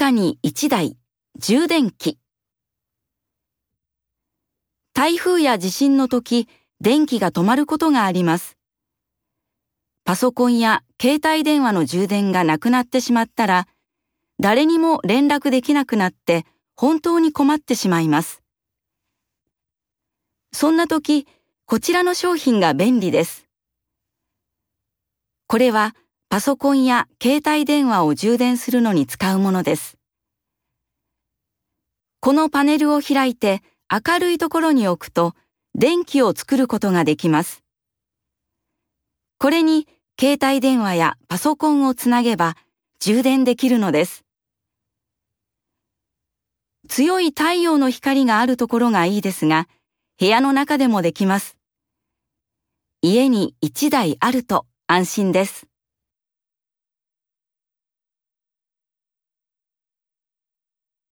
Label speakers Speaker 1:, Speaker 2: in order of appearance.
Speaker 1: 家に1台充電器。台風や地震の時電気が止まることがあります。パソコンや携帯電話の充電がなくなってしまったら誰にも連絡できなくなって本当に困ってしまいます。そんな時こちらの商品が便利です。これはパソコンや携帯電話を充電するのに使うものです。このパネルを開いて明るいところに置くと電気を作ることができます。これに携帯電話やパソコンをつなげば充電できるのです。強い太陽の光があるところがいいですが、部屋の中でもできます。家に1台あると安心です。